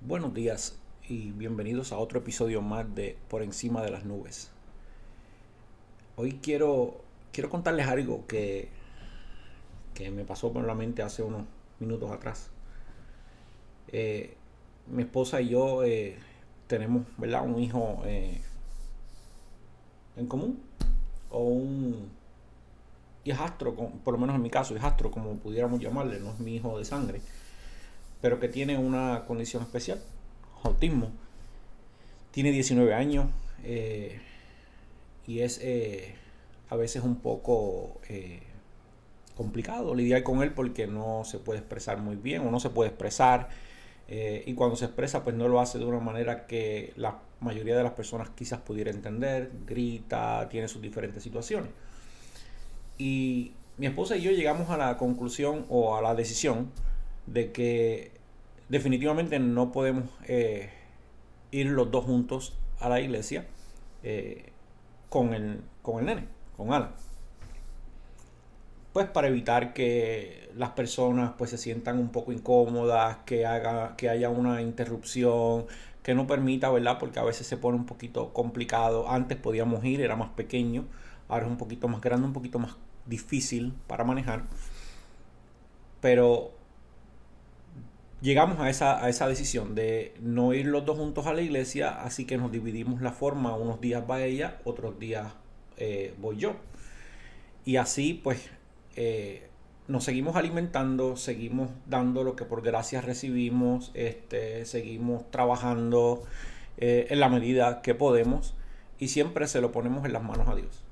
Buenos días y bienvenidos a otro episodio más de Por encima de las nubes. Hoy quiero, quiero contarles algo que, que me pasó por la mente hace unos minutos atrás. Eh, mi esposa y yo eh, tenemos ¿verdad? un hijo eh, en común o un hijastro, por lo menos en mi caso, hijastro, como pudiéramos llamarle, no es mi hijo de sangre pero que tiene una condición especial, autismo. Tiene 19 años eh, y es eh, a veces un poco eh, complicado lidiar con él porque no se puede expresar muy bien o no se puede expresar y cuando se expresa pues no lo hace de una manera que la mayoría de las personas quizás pudiera entender, grita, tiene sus diferentes situaciones. Y mi esposa y yo llegamos a la conclusión o a la decisión de que definitivamente no podemos eh, ir los dos juntos a la iglesia eh, con, el, con el nene, con Ana. Pues para evitar que las personas pues se sientan un poco incómodas, que, haga, que haya una interrupción, que no permita, ¿verdad? Porque a veces se pone un poquito complicado. Antes podíamos ir, era más pequeño, ahora es un poquito más grande, un poquito más difícil para manejar. Pero llegamos a esa, a esa decisión de no ir los dos juntos a la iglesia, así que nos dividimos la forma, unos días va ella, otros días eh, voy yo. Y así pues eh, nos seguimos alimentando, seguimos dando lo que por gracia recibimos, este, seguimos trabajando eh, en la medida que podemos y siempre se lo ponemos en las manos a Dios.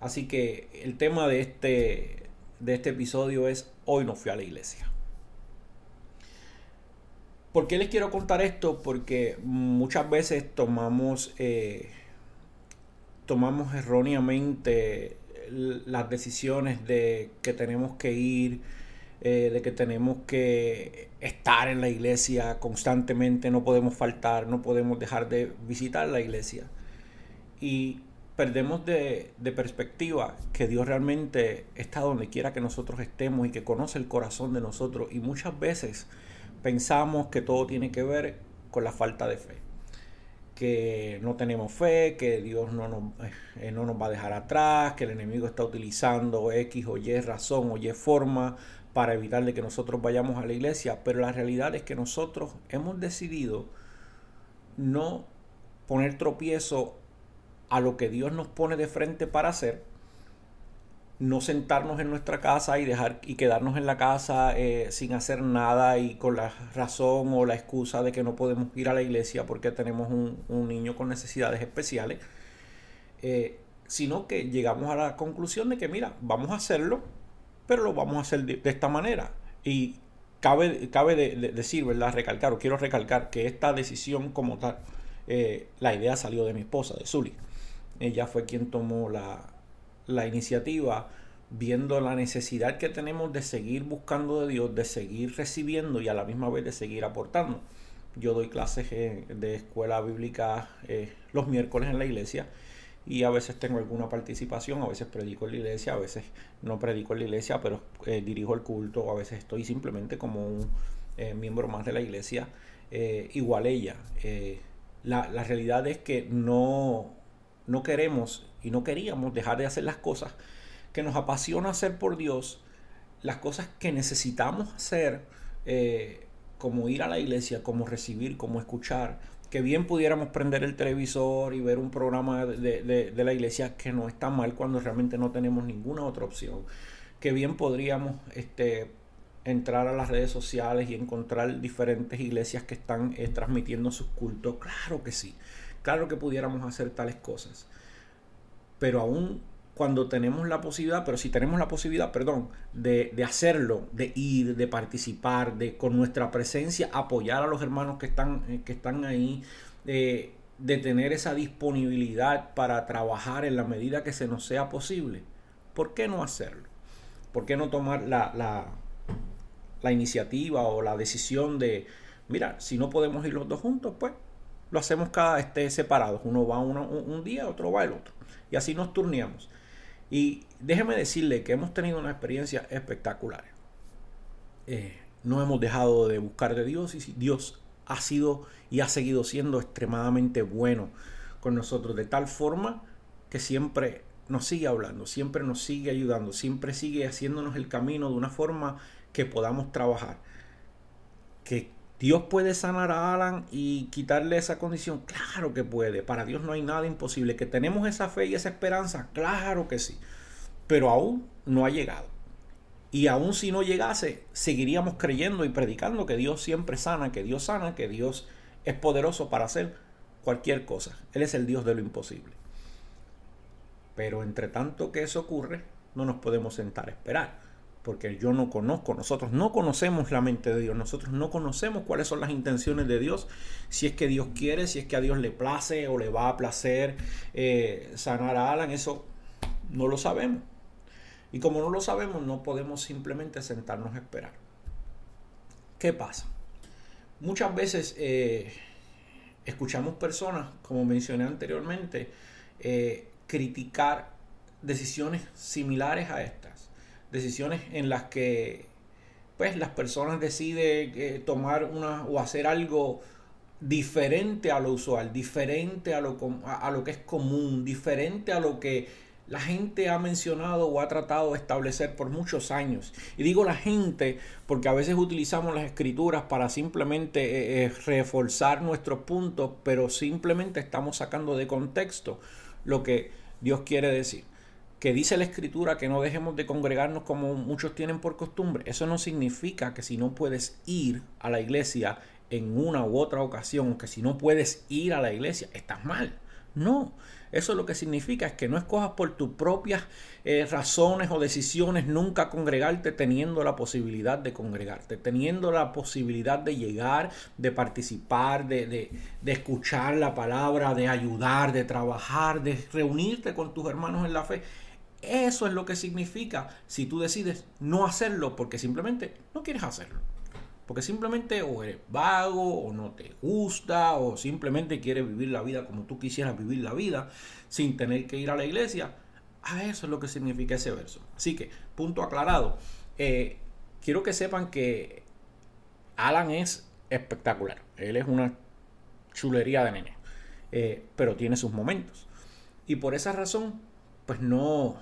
Así que el tema de este, de este episodio es hoy no fui a la iglesia. ¿Por qué les quiero contar esto? Porque muchas veces tomamos, eh, tomamos erróneamente las decisiones de que tenemos que ir, eh, de que tenemos que estar en la iglesia constantemente, no podemos faltar, no podemos dejar de visitar la iglesia. Y perdemos de, de, perspectiva que Dios realmente está donde quiera que nosotros estemos y que conoce el corazón de nosotros. Y muchas veces pensamos que todo tiene que ver con la falta de fe. Que no tenemos fe, que Dios no nos, eh, no nos va a dejar atrás, que el enemigo está utilizando X o Y razón o Y forma para evitar que nosotros vayamos a la iglesia. Pero la realidad es que nosotros hemos decidido no poner tropiezo a lo que Dios nos pone de frente para hacer no sentarnos en nuestra casa y dejar y quedarnos en la casa eh, sin hacer nada y con la razón o la excusa de que no podemos ir a la iglesia porque tenemos un, niño con necesidades especiales, eh, sino que llegamos a la conclusión de que mira, vamos a hacerlo, pero lo vamos a hacer de, esta manera. Y cabe, cabe de, decir, ¿verdad? Recalcar, o quiero recalcar que esta decisión como tal, eh, la idea salió de mi esposa, de Zully. Ella fue quien tomó la, la iniciativa viendo la necesidad que tenemos de seguir buscando de Dios, de seguir recibiendo y a la misma vez de seguir aportando. Yo doy clases de escuela bíblica eh, los miércoles en la iglesia y a veces tengo alguna participación, a veces predico en la iglesia, a veces no predico en la iglesia, pero eh, dirijo el culto, a veces estoy simplemente como un eh, miembro más de la iglesia, igual ella. La, la, realidad es que no, no queremos y no queríamos dejar de hacer las cosas que nos apasiona hacer por Dios, las cosas que necesitamos hacer, eh, como ir a la iglesia, como recibir, como escuchar, que bien pudiéramos prender el televisor y ver un programa de, la iglesia que no está mal cuando realmente no tenemos ninguna otra opción, que bien podríamos este, entrar a las redes sociales y encontrar diferentes iglesias que están eh, transmitiendo sus cultos, claro que sí, claro que pudiéramos hacer tales cosas pero aún cuando tenemos la posibilidad, pero si tenemos la posibilidad, perdón, de, hacerlo, de ir, de participar, de con nuestra presencia apoyar a los hermanos que están, eh, que están ahí, de tener esa disponibilidad para trabajar en la medida que se nos sea posible, ¿por qué no hacerlo? ¿Por qué no tomar la, la, la iniciativa o la decisión de, mira, si no podemos ir los dos juntos, pues lo hacemos cada este separados. Uno va uno, un día, otro va el otro y así nos turneamos. Y déjeme decirle que hemos tenido una experiencia espectacular. Eh, no hemos dejado de buscar de Dios y Dios ha sido y ha seguido siendo extremadamente bueno con nosotros, de tal forma que siempre nos sigue hablando, siempre nos sigue ayudando, siempre sigue haciéndonos el camino de una forma que podamos trabajar. Que Dios puede sanar a Alan y quitarle esa condición. Claro que puede. Para Dios no hay nada imposible. Que tenemos esa fe y esa esperanza. Claro que sí. Pero aún no ha llegado. Y aún si no llegase, seguiríamos creyendo y predicando que Dios siempre sana, que Dios sana, que Dios es poderoso para hacer cualquier cosa. Él es el Dios de lo imposible. Pero entre tanto que eso ocurre, no nos podemos sentar a esperar porque yo no conozco, nosotros no conocemos la mente de Dios, nosotros no conocemos cuáles son las intenciones de Dios, si es que Dios quiere, si es que a Dios le place o le va a placer eh, sanar a Alan, eso no lo sabemos. Y como no lo sabemos, no podemos simplemente sentarnos a esperar. ¿Qué pasa? Muchas veces eh, escuchamos personas, como mencioné anteriormente, eh, criticar decisiones similares a esta decisiones en las que pues las personas deciden eh, tomar una o hacer algo diferente a lo usual, diferente a lo, a, lo que es común, diferente a lo que la gente ha mencionado o ha tratado de establecer por muchos años. Y digo la gente porque a veces utilizamos las escrituras para simplemente eh, eh, reforzar nuestros puntos, pero simplemente estamos sacando de contexto lo que Dios quiere decir que dice la escritura que no dejemos de congregarnos como muchos tienen por costumbre. Eso no significa que si no puedes ir a la iglesia en una u otra ocasión, que si no puedes ir a la iglesia, estás mal. No, eso lo que significa es que no escojas por tus propias eh, razones o decisiones nunca congregarte teniendo la posibilidad de congregarte, teniendo la posibilidad de llegar, de participar, de, de escuchar la palabra, de ayudar, de trabajar, de reunirte con tus hermanos en la fe. Eso es lo que significa si tú decides no hacerlo porque simplemente no quieres hacerlo. Porque simplemente o eres vago o no te gusta o simplemente quieres vivir la vida como tú quisieras vivir la vida sin tener que ir a la iglesia. A eso es lo que significa ese verso. Así que, punto aclarado. Eh, quiero que sepan que Alan es espectacular. Él es una chulería de nene. Eh, pero tiene sus momentos. Y por esa razón, pues no,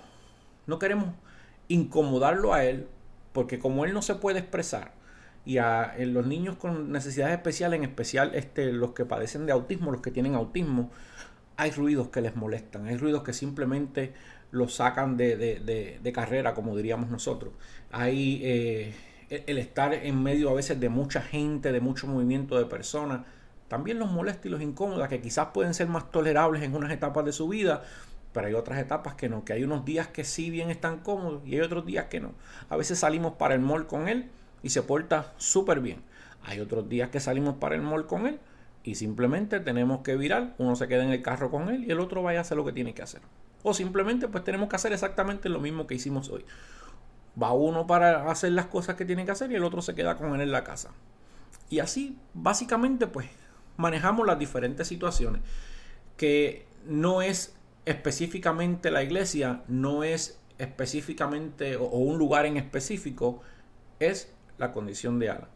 no queremos incomodarlo a él, porque como él no se puede expresar, y a los niños con necesidades especiales, en especial este, los que padecen de autismo, los que tienen autismo, hay ruidos que les molestan, hay ruidos que simplemente los sacan de, carrera, como diríamos nosotros. Hay eh, el estar en medio a veces de mucha gente, de mucho movimiento de personas, también los molesta y los incomoda, que quizás pueden ser más tolerables en unas etapas de su vida, pero hay otras etapas que no, que hay unos días que sí bien están cómodos y hay otros días que no. A veces salimos para el mall con él y se porta súper bien. Hay otros días que salimos para el mall con él y simplemente tenemos que virar, uno se queda en el carro con él y el otro vaya a hacer lo que tiene que hacer. O simplemente pues tenemos que hacer exactamente lo mismo que hicimos hoy. Va uno para hacer las cosas que tiene que hacer y el otro se queda con él en la casa. Y así básicamente pues manejamos las diferentes situaciones que no es específicamente la iglesia no es específicamente o, un lugar en específico, es la condición de Alan.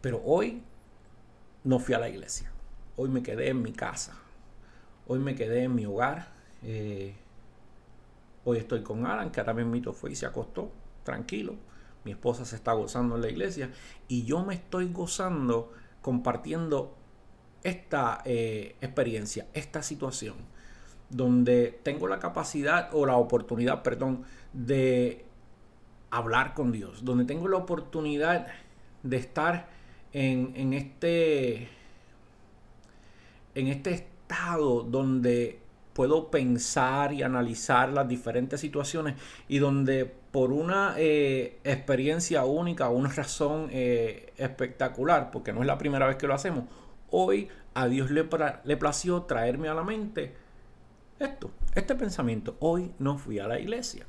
Pero hoy no fui a la iglesia. Hoy me quedé en mi casa. Hoy me quedé en mi hogar. Eh, hoy estoy con Alan, que ahora mismo fue y se acostó, tranquilo. Mi esposa se está gozando en la iglesia. Y yo me estoy gozando compartiendo esta eh, experiencia, esta situación donde tengo la capacidad o la oportunidad, perdón, de hablar con Dios, donde tengo la oportunidad de estar en, este en este estado donde puedo pensar y analizar las diferentes situaciones y donde por una eh, experiencia única, una razón eh, espectacular, porque no es la primera vez que lo hacemos, hoy a Dios le, le plació traerme a la mente esto, este pensamiento. Hoy no fui a la iglesia.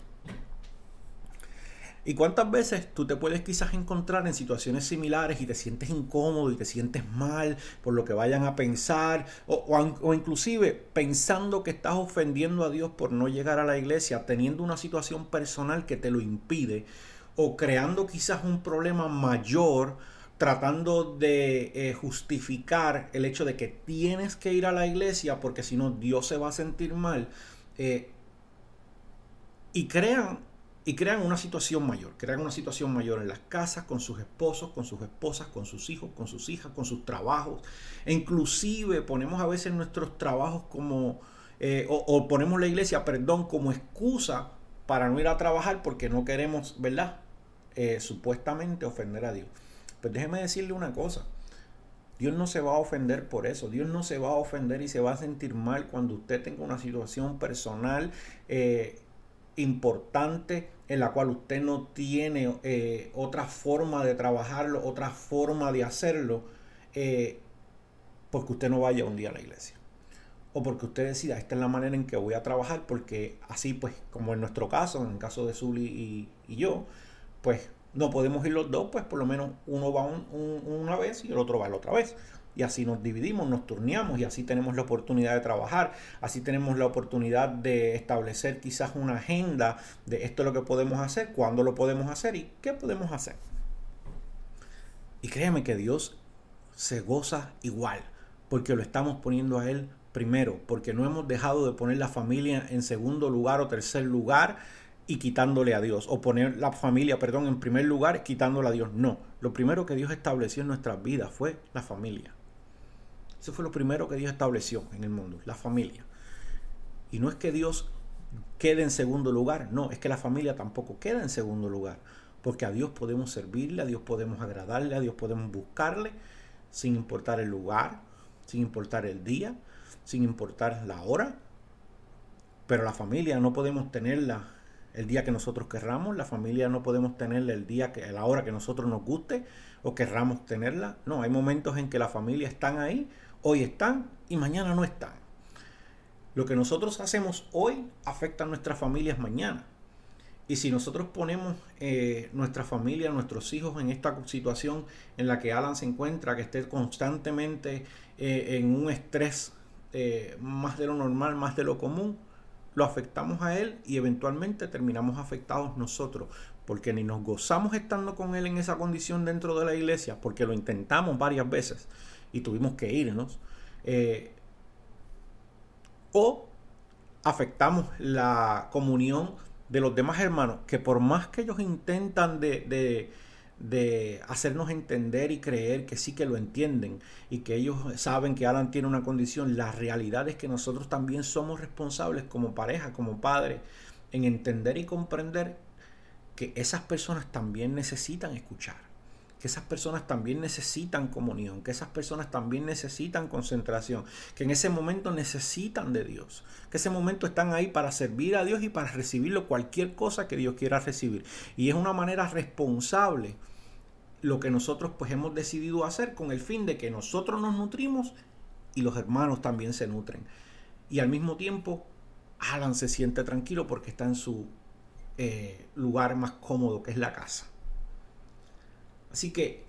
¿Y cuántas veces tú te puedes quizás encontrar en situaciones similares y te sientes incómodo y te sientes mal por lo que vayan a pensar o, o, inclusive pensando que estás ofendiendo a Dios por no llegar a la iglesia, teniendo una situación personal que te lo impide o creando quizás un problema mayor tratando de eh, justificar el hecho de que tienes que ir a la iglesia porque si no Dios se va a sentir mal. Eh, y crean y crean una situación mayor, crean una situación mayor en las casas, con sus esposos, con sus esposas, con sus hijos, con sus hijas, con sus trabajos. E inclusive ponemos a veces nuestros trabajos como, eh, o, ponemos la iglesia, perdón, como excusa para no ir a trabajar porque no queremos, ¿verdad? Supuestamente ofender a Dios. Pues déjeme decirle una cosa. Dios no se va a ofender por eso. Dios no se va a ofender y se va a sentir mal cuando usted tenga una situación personal eh, importante en la cual usted no tiene eh, otra forma de trabajarlo, otra forma de hacerlo, eh, porque usted no vaya un día a la iglesia. O porque usted decida, esta es la manera en que voy a trabajar, porque así pues, como en nuestro caso, en el caso de Zully y, y yo, pues no podemos ir los dos, pues por lo menos uno va una vez y el otro va la otra vez y así nos dividimos, nos turneamos y así tenemos la oportunidad de trabajar, así tenemos la oportunidad de establecer quizás una agenda de esto es lo que podemos hacer, cuándo lo podemos hacer y qué podemos hacer. Y créeme que Dios se goza igual, porque lo estamos poniendo a Él primero, porque no hemos dejado de poner la familia en segundo lugar o tercer lugar y quitándole a Dios, o poner la familia, perdón, en primer lugar, quitándole a Dios. No, lo primero que Dios estableció en nuestras vidas fue la familia. Eso fue lo primero que Dios estableció en el mundo, la familia. Y no es que Dios quede en segundo lugar, no, es que la familia tampoco queda en segundo lugar, porque a Dios podemos servirle, a Dios podemos agradarle, a Dios podemos buscarle, sin importar el lugar, sin importar el día, sin importar la hora, pero la familia no podemos tenerla el día que nosotros querramos, la familia no podemos tenerla el día que, la hora que nosotros nos guste o querramos tenerla. No, hay momentos en que la familia están ahí Hoy están y mañana no están. Lo que nosotros hacemos hoy afecta a nuestras familias mañana. Y si nosotros ponemos eh, nuestra familia, nuestros hijos en esta situación en la que Alan se encuentra, que esté constantemente eh, en un estrés eh, más de lo normal, más de lo común, lo afectamos a él y eventualmente terminamos afectados nosotros, porque ni nos gozamos estando con él en esa condición dentro de la iglesia, porque lo intentamos varias veces y tuvimos que irnos. Eh, o afectamos la comunión de los demás hermanos, que por más que ellos intentan de, de, hacernos entender y creer que sí que lo entienden y que ellos saben que Alan tiene una condición, la realidad es que nosotros también somos responsables como pareja, como padre, en entender y comprender que esas personas también necesitan escuchar que esas personas también necesitan comunión, que esas personas también necesitan concentración, que en ese momento necesitan de Dios, que ese momento están ahí para servir a Dios y para recibirlo cualquier cosa que Dios quiera recibir. Y es una manera responsable lo que nosotros pues hemos decidido hacer con el fin de que nosotros nos nutrimos y los hermanos también se nutren. Y al mismo tiempo, Alan se siente tranquilo porque está en su eh, lugar más cómodo, que es la casa. Así que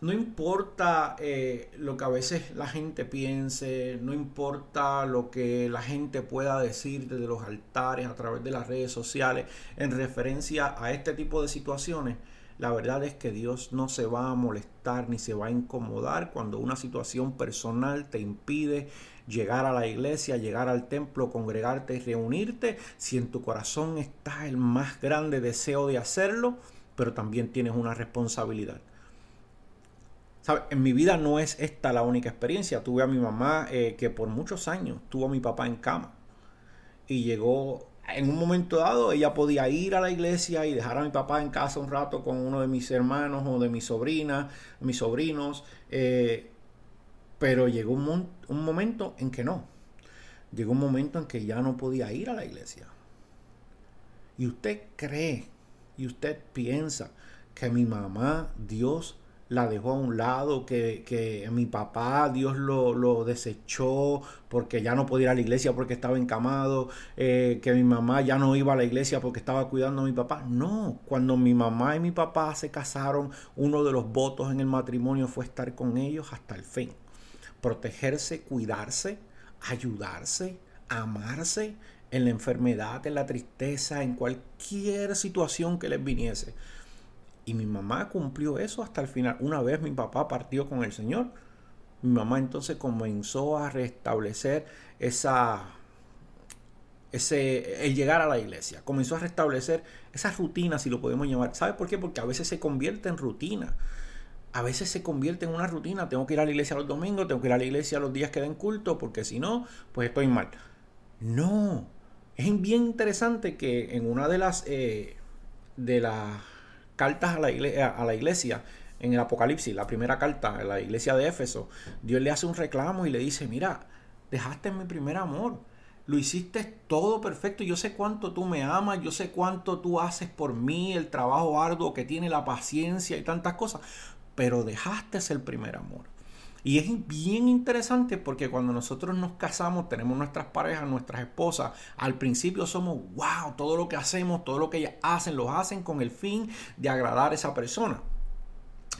no importa eh, lo que a veces la gente piense, no importa lo que la gente pueda decir desde los altares, a través de las redes sociales, en referencia a este tipo de situaciones, la verdad es que Dios no se va a molestar ni se va a incomodar cuando una situación personal te impide llegar a la iglesia, llegar al templo, congregarte y reunirte. Si en tu corazón está el más grande deseo de hacerlo, pero también tienes una responsabilidad. En mi vida no es esta la única experiencia. Tuve a mi mamá eh, que por muchos años tuvo a mi papá en cama. Y llegó, en un momento dado, ella podía ir a la iglesia y dejar a mi papá en casa un rato con uno de mis hermanos o de mis sobrinas, mis sobrinos. Eh, pero llegó un, un momento en que no. Llegó un momento en que ya no podía ir a la iglesia. Y usted cree y usted piensa que mi mamá, Dios la dejó a un lado, que, mi papá, Dios lo, desechó porque ya no podía ir a la iglesia porque estaba encamado, eh, que mi mamá ya no iba a la iglesia porque estaba cuidando a mi papá. No, cuando mi mamá y mi papá se casaron, uno de los votos en el matrimonio fue estar con ellos hasta el fin. Protegerse, cuidarse, ayudarse, amarse en la enfermedad, en la tristeza, en cualquier situación que les viniese. Y mi mamá cumplió eso hasta el final. Una vez mi papá partió con el Señor, mi mamá entonces comenzó a restablecer esa ese el llegar a la iglesia, comenzó a restablecer esa rutina, si lo podemos llamar. ¿Sabe por qué? Porque a veces se convierte en rutina. A veces se convierte en una rutina. Tengo que ir a la iglesia los domingos, tengo que ir a la iglesia los días que den culto, porque si no, pues estoy mal. No, es bien interesante que en una de las eh, de las cartas a la, iglesia, a la iglesia, en el Apocalipsis, la primera carta a la iglesia de Éfeso, Dios le hace un reclamo y le dice, mira, dejaste mi primer amor. Lo hiciste todo perfecto. Yo sé cuánto tú me amas, yo sé cuánto tú haces por mí, el trabajo arduo que tiene, la paciencia y tantas cosas. Pero dejaste el primer amor. Y es bien interesante porque cuando nosotros nos casamos, tenemos nuestras parejas, nuestras esposas, al principio somos, wow, todo lo que hacemos, todo lo que ellas hacen, lo hacen con el fin de agradar a esa persona,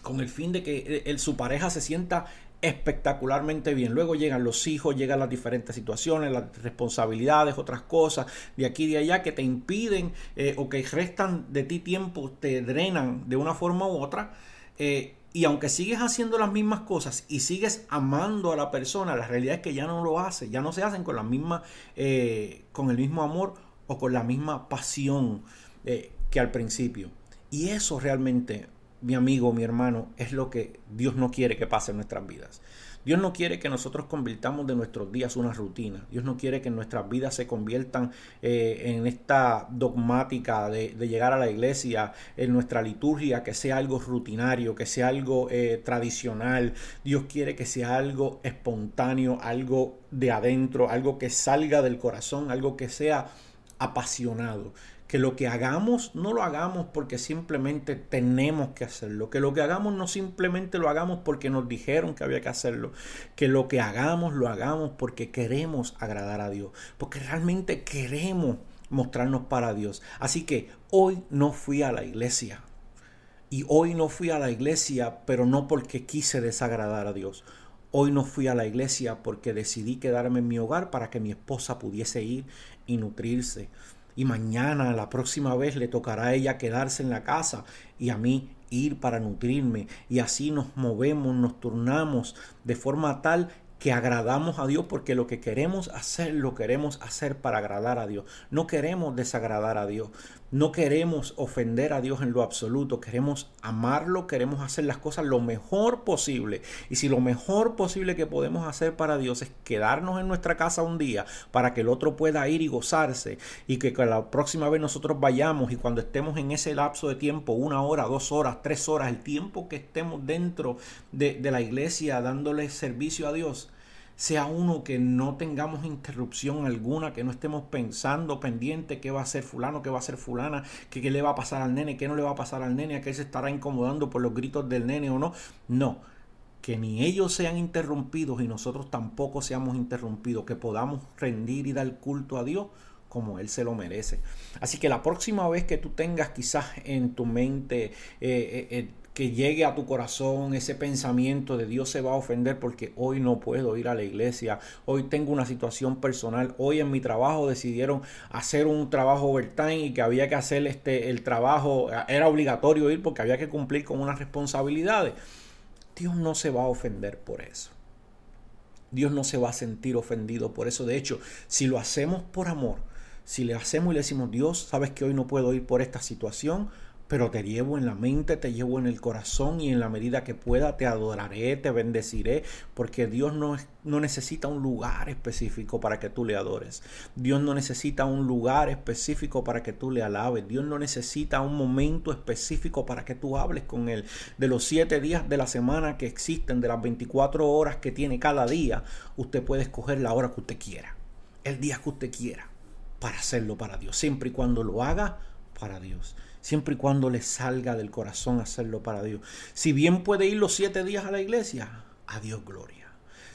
con el fin de que eh, su pareja se sienta espectacularmente bien. Luego llegan los hijos, llegan las diferentes situaciones, las responsabilidades, otras cosas de aquí y de allá que te impiden eh, o que restan de ti tiempo, te drenan de una forma u otra. Eh, y aunque sigues haciendo las mismas cosas y sigues amando a la persona, la realidad es que ya no lo hace, ya no se hacen con la misma, eh, con el mismo amor o con la misma pasión eh, que al principio. Y eso realmente, mi amigo, mi hermano, es lo que Dios no quiere que pase en nuestras vidas. Dios no quiere que nosotros convirtamos de nuestros días una rutina. Dios no quiere que nuestras vidas se conviertan eh, en esta dogmática de, llegar a la iglesia, en nuestra liturgia, que sea algo rutinario, que sea algo eh, tradicional. Dios quiere que sea algo espontáneo, algo de adentro, algo que salga del corazón, algo que sea apasionado que lo que hagamos no lo hagamos porque simplemente tenemos que hacerlo, que lo que hagamos no simplemente lo hagamos porque nos dijeron que había que hacerlo, que lo que hagamos lo hagamos porque queremos agradar a Dios, porque realmente queremos mostrarnos para Dios. Así que hoy no fui a la iglesia. Y hoy no fui a la iglesia, pero no porque quise desagradar a Dios. Hoy no fui a la iglesia porque decidí quedarme en mi hogar para que mi esposa pudiese ir y nutrirse y mañana, la próxima vez, le tocará a ella quedarse en la casa y a mí ir para nutrirme. Y así nos movemos, nos turnamos de forma tal que agradamos a Dios porque lo que queremos hacer lo queremos hacer para agradar a Dios. No queremos desagradar a Dios. No queremos ofender a Dios en lo absoluto. Queremos amarlo, queremos hacer las cosas lo mejor posible. Y si lo mejor posible que podemos hacer para Dios es quedarnos en nuestra casa un día para que el otro pueda ir y gozarse y que, la próxima vez nosotros vayamos y cuando estemos en ese lapso de tiempo, una hora, dos horas, tres horas, el tiempo que estemos dentro de, de la iglesia dándole servicio a Dios, sea uno que no tengamos interrupción alguna, que no estemos pensando pendiente qué va a hacer fulano, qué va a hacer fulana, qué, qué le va a pasar al nene, qué no le va a pasar al nene, a qué se estará incomodando por los gritos del nene o no. No, que ni ellos sean interrumpidos y nosotros tampoco seamos interrumpidos, que podamos rendir y dar culto a Dios como Él se lo merece. Así que la próxima vez que tú tengas quizás en tu mente eh, eh, eh que llegue a tu corazón ese pensamiento de Dios se va a ofender porque hoy no puedo ir a la iglesia, hoy tengo una situación personal, hoy en mi trabajo decidieron hacer un trabajo overtime y que había que hacer este el trabajo, era obligatorio ir porque había que cumplir con unas responsabilidades. Dios no se va a ofender por eso. Dios no se va a sentir ofendido por eso. De hecho, si lo hacemos por amor, si le hacemos y le decimos, Dios, sabes que hoy no puedo ir por esta situación, pero te llevo en la mente, te llevo en el corazón y en la medida que pueda te adoraré, te bendeciré, porque Dios no, no necesita un lugar específico para que tú le adores. Dios no necesita un lugar específico para que tú le alabes. Dios no necesita un momento específico para que tú hables con Él. De los siete días de la semana que existen, de las 24 horas que tiene cada día, usted puede escoger la hora que usted quiera, el día que usted quiera, para hacerlo para Dios, siempre y cuando lo haga para Dios siempre y cuando le salga del corazón hacerlo para Dios. Si bien puede ir los siete días a la iglesia, a Dios gloria.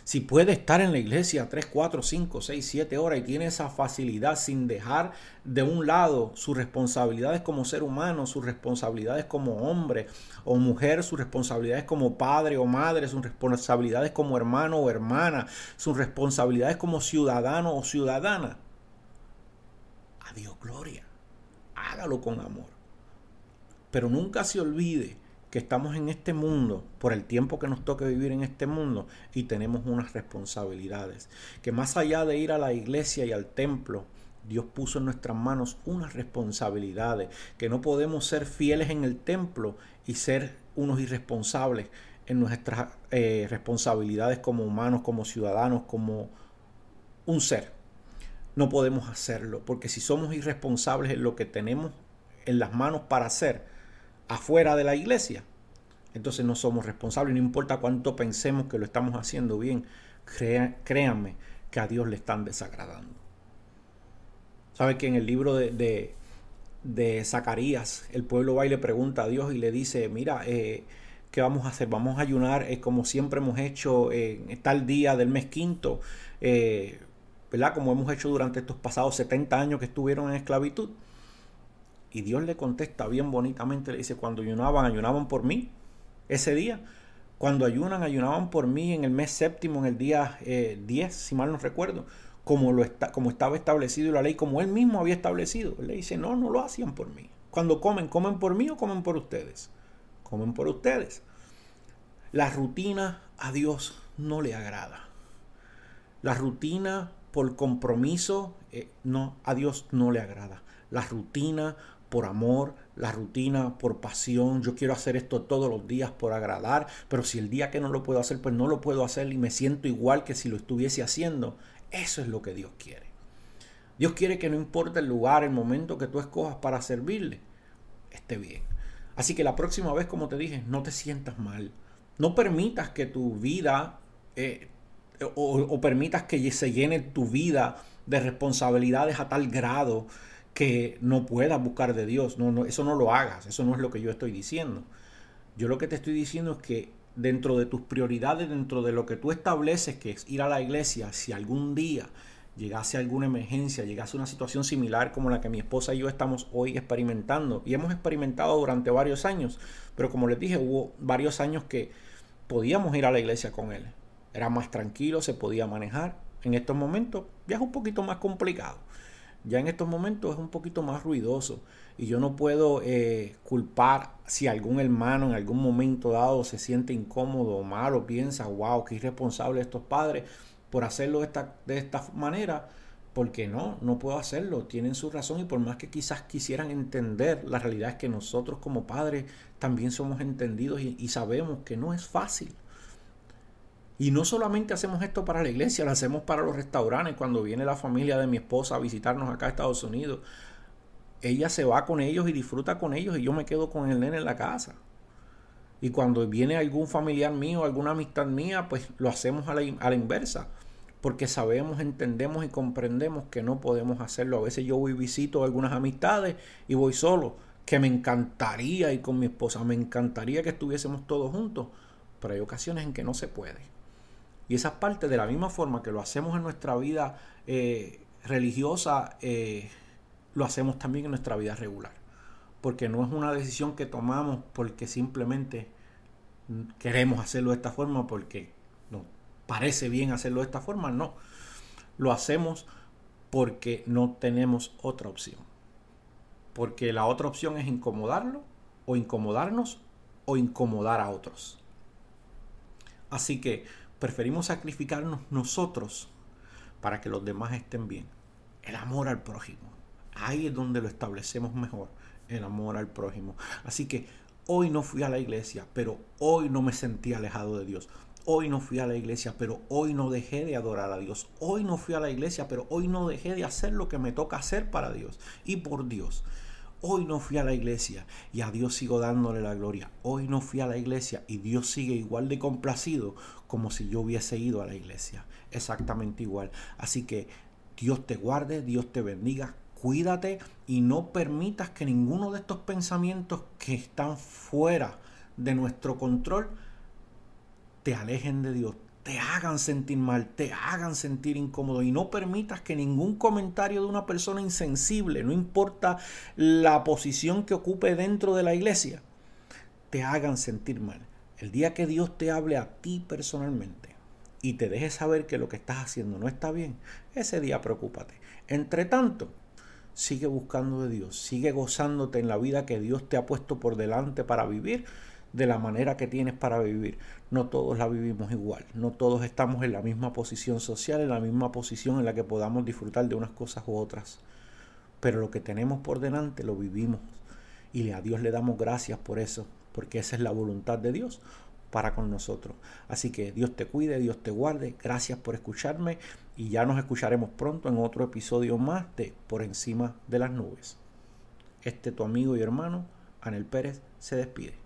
Si puede estar en la iglesia tres, cuatro, cinco, seis, siete horas y tiene esa facilidad sin dejar de un lado sus responsabilidades como ser humano, sus responsabilidades como hombre o mujer, sus responsabilidades como padre o madre, sus responsabilidades como hermano o hermana, sus responsabilidades como ciudadano o ciudadana. A Dios gloria. Hágalo con amor Pero nunca se olvide que estamos en este mundo por el tiempo que nos toque vivir en este mundo y tenemos unas responsabilidades. Que más allá de ir a la iglesia y al templo, Dios puso en nuestras manos unas responsabilidades, que no podemos ser fieles en el templo y ser unos irresponsables en nuestras eh, responsabilidades como humanos, como ciudadanos, como un ser. No podemos hacerlo, porque si somos irresponsables en lo que tenemos en las manos para hacer, afuera de la iglesia, entonces no somos responsables, no importa cuánto pensemos que lo estamos haciendo bien, créanme que a Dios le están desagradando. ¿Sabe que en el libro de, de, Zacarías, el pueblo va y le pregunta a Dios y le dice, mira, eh, ¿qué vamos a hacer? Vamos a ayunar eh, como siempre hemos hecho en tal día del mes quinto, eh, ¿verdad? Como hemos hecho durante estos pasados 70 años que estuvieron en esclavitud. Y Dios le contesta bien bonitamente, le dice, cuando ayunaban, ayunaban por mí ese día. Cuando ayunan, ayunaban por mí en el mes séptimo, en el día 10, eh, si mal no recuerdo, como, lo está, como estaba establecido la ley, como él mismo había establecido. Él le dice, no, no lo hacían por mí. Cuando comen, comen por mí o comen por ustedes. Comen por ustedes. La rutina a Dios no le agrada. La rutina por compromiso, eh, no, a Dios no le agrada. La rutina por amor, la rutina por pasión. Yo quiero hacer esto todos los días por agradar, pero si el día que no lo puedo hacer, pues no lo puedo hacer y me siento igual que si lo estuviese haciendo. Eso es lo que Dios quiere. Dios quiere que no importa el lugar, el momento que tú escojas para servirle, esté bien. Así que la próxima vez, como te dije, no te sientas mal. No permitas que tu vida eh, o, o permitas que se llene tu vida de responsabilidades a tal grado que no puedas buscar de Dios. No, no, eso no lo hagas. Eso no es lo que yo estoy diciendo. Yo lo que te estoy diciendo es que dentro de tus prioridades, dentro de lo que tú estableces, que es ir a la iglesia, si algún día llegase alguna emergencia, llegase una situación similar como la que mi esposa y yo estamos hoy experimentando, y hemos experimentado durante varios años, pero como les dije, hubo varios años que podíamos ir a la iglesia con él. Era más tranquilo, se podía manejar. En estos momentos ya es un poquito más complicado ya en estos momentos es un poquito más ruidoso y yo no puedo eh, culpar si algún hermano en algún momento dado se siente incómodo o mal o piensa, wow, qué irresponsable estos padres por hacerlo de esta, de esta manera, porque no, no puedo hacerlo, tienen su razón y por más que quizás quisieran entender, la realidad es que nosotros como padres también somos entendidos y sabemos que no es fácil. Y no solamente hacemos esto para la iglesia, lo hacemos para los restaurantes. Cuando viene la familia de mi esposa a visitarnos acá a Estados Unidos, ella se va con ellos y disfruta con ellos y yo me quedo con el nene en la casa. Y cuando viene algún familiar mío, alguna amistad mía, pues lo hacemos a la, inversa. Porque sabemos, entendemos y comprendemos que no podemos hacerlo. A veces yo voy y visito algunas amistades y voy solo. Que me encantaría ir con mi esposa, me encantaría que estuviésemos todos juntos. Pero hay ocasiones en que no se puede. Y esa parte de la misma forma que lo hacemos en nuestra vida eh, religiosa, eh, lo hacemos también en nuestra vida regular. Porque no es una decisión que tomamos porque simplemente queremos hacerlo de esta forma, porque nos parece bien hacerlo de esta forma. No, lo hacemos porque no tenemos otra opción. Porque la otra opción es incomodarlo o incomodarnos o incomodar a otros. Así que preferimos sacrificarnos nosotros para que los demás estén bien. El amor al prójimo. Ahí es donde lo establecemos mejor. El amor al prójimo. Así que hoy no fui a la iglesia, pero hoy no me sentí alejado de Dios. Hoy no fui a la iglesia, pero hoy no dejé de adorar a Dios. Hoy no fui a la iglesia, pero hoy no dejé de hacer lo que me toca hacer para Dios y por Dios. Hoy no fui a la iglesia y a Dios sigo dándole la gloria. Hoy no fui a la iglesia y Dios sigue igual de complacido como si yo hubiese ido a la iglesia. Exactamente igual. Así que Dios te guarde, Dios te bendiga, cuídate y no permitas que ninguno de estos pensamientos que están fuera de nuestro control te alejen de Dios, te hagan sentir mal, te hagan sentir incómodo y no permitas que ningún comentario de una persona insensible, no importa la posición que ocupe dentro de la iglesia, te hagan sentir mal. El día que Dios te hable a ti personalmente y te deje saber que lo que estás haciendo no está bien, ese día preocúpate. Entre tanto, sigue buscando de Dios, sigue gozándote en la vida que Dios te ha puesto por delante para vivir de la manera que tienes para vivir. No todos la vivimos igual, no todos estamos en la misma posición social, en la misma posición en la que podamos disfrutar de unas cosas u otras. Pero lo que tenemos por delante lo vivimos y a Dios le damos gracias por eso, porque esa es la voluntad de Dios para con nosotros. Así que Dios te cuide, Dios te guarde. Gracias por escucharme y ya nos escucharemos pronto en otro episodio más de Por encima de las nubes. Este tu amigo y hermano, Anel Pérez, se despide.